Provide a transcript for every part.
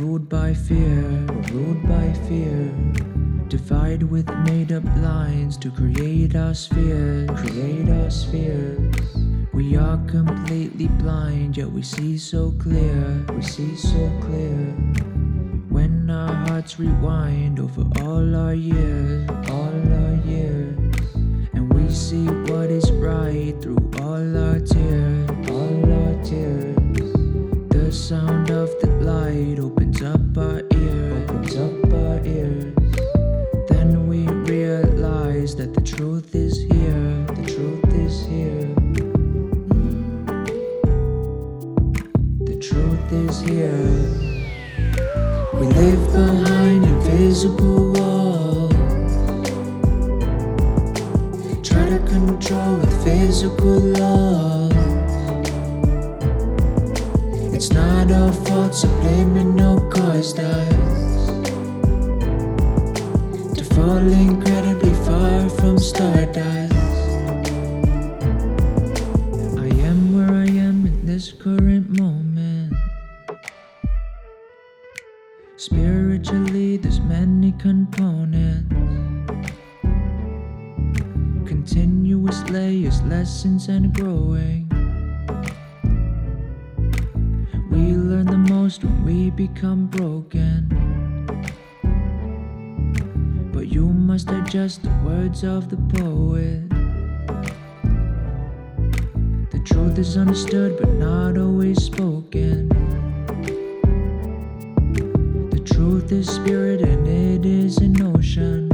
ruled by fear, we're ruled by fear. Divide with made up lines to create our spheres, create our spheres. We are completely blind, yet we see so clear, we see so clear. When our hearts rewind over all our years, all our years, and we see what is right through all our tears, light opens up our ears, opens up our ears. Then we realize that the truth is here, the truth is here. The truth is here. We live behind invisible walls. Try to control with physical laws. It's not our fault, subliminal caused us to fall incredibly far from stardust. I am where I am in this current moment. Spiritually, there's many components. Continuous layers, lessons, and growing. We learn the most when we become broken. But you must adjust the words of the poet. The truth is understood but not always spoken. The truth is spirit and it is an ocean.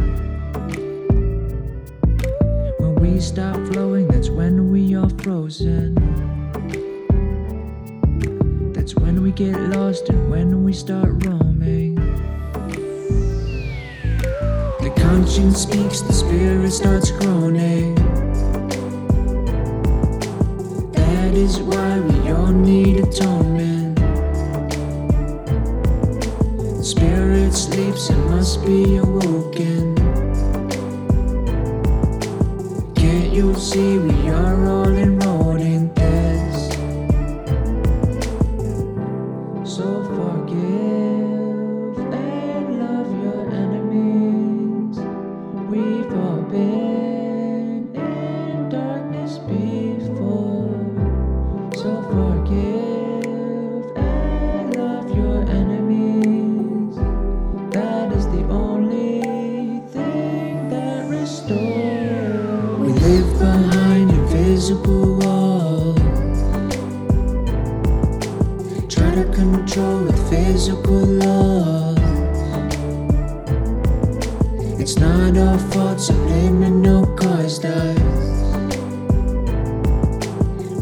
When we stop flowing, that's when we are frozen. We get lost and when we start roaming. The conscience speaks, the spirit starts groaning. That is why we all need atonement. Spirit sleeps and must be awoken. Can't you see we are all in Try to control with physical laws. It's not our fault, subliminal caused us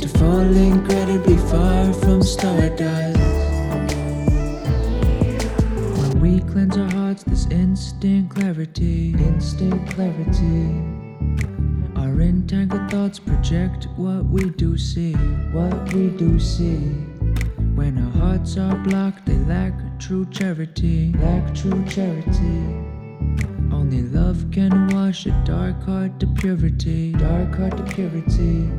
to fall incredibly far from stardust. When we cleanse our hearts, this instant clarity, instant clarity. Our entangled thoughts project what we do see, what we do see. When our hearts are blocked, they lack true charity, lack true charity. Only love can wash a dark heart to purity, dark heart to purity.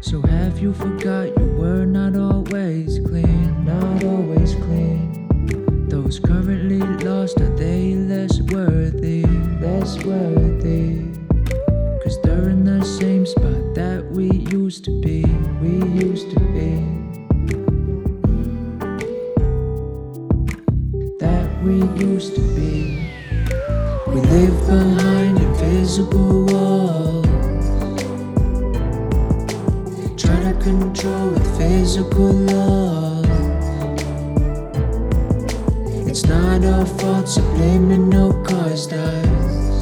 So have you forgot you were not always clean, not always clean? Those currently lost, are they less worthy, less worthy? Cause they're in the same spot that we used to be, we used to invisible walls. Try to control with physical laws. It's not our fault, so blaming no caused us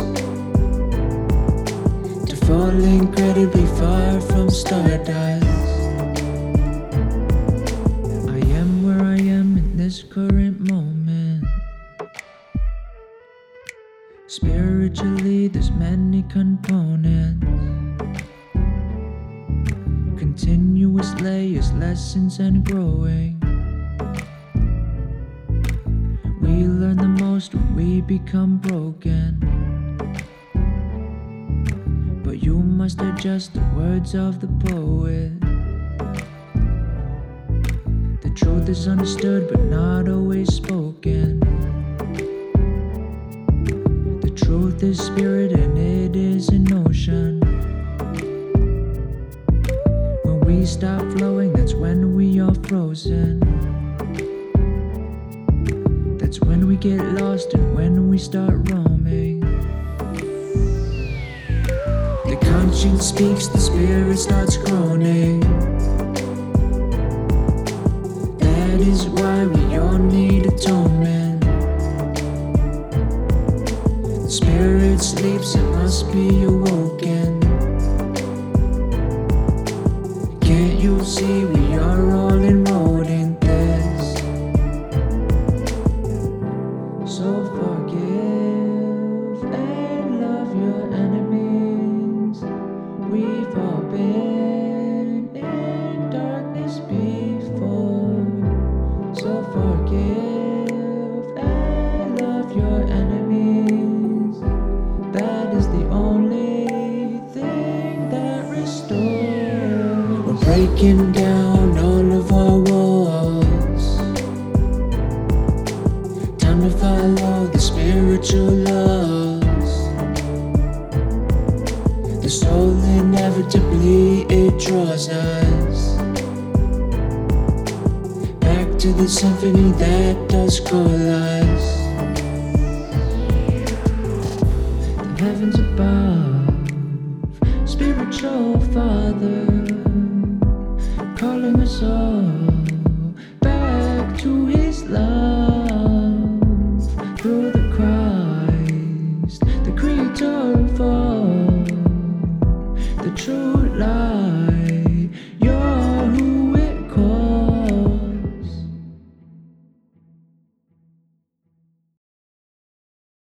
to fall incredibly far from stardust. Spiritually, there's many components. Continuous layers, lessons, and growing. We learn the most when we become broken. But you must adjust the words of the poet. The truth is understood but not always spoken. Is spirit and it is an ocean. When we stop flowing, that's when we are frozen. That's when we get lost and when we start roaming. The conscience speaks, the spirit starts groaning. That is why we all need atonement. Spirit sleeps, it must be awoken. Can't you see we are all breaking down all of our walls. Time to follow the spiritual laws. The soul inevitably it draws us back to the symphony that does call us. The heavens above, spiritual Father, calling us all back to His love through the Christ, the Creator of all, the true light.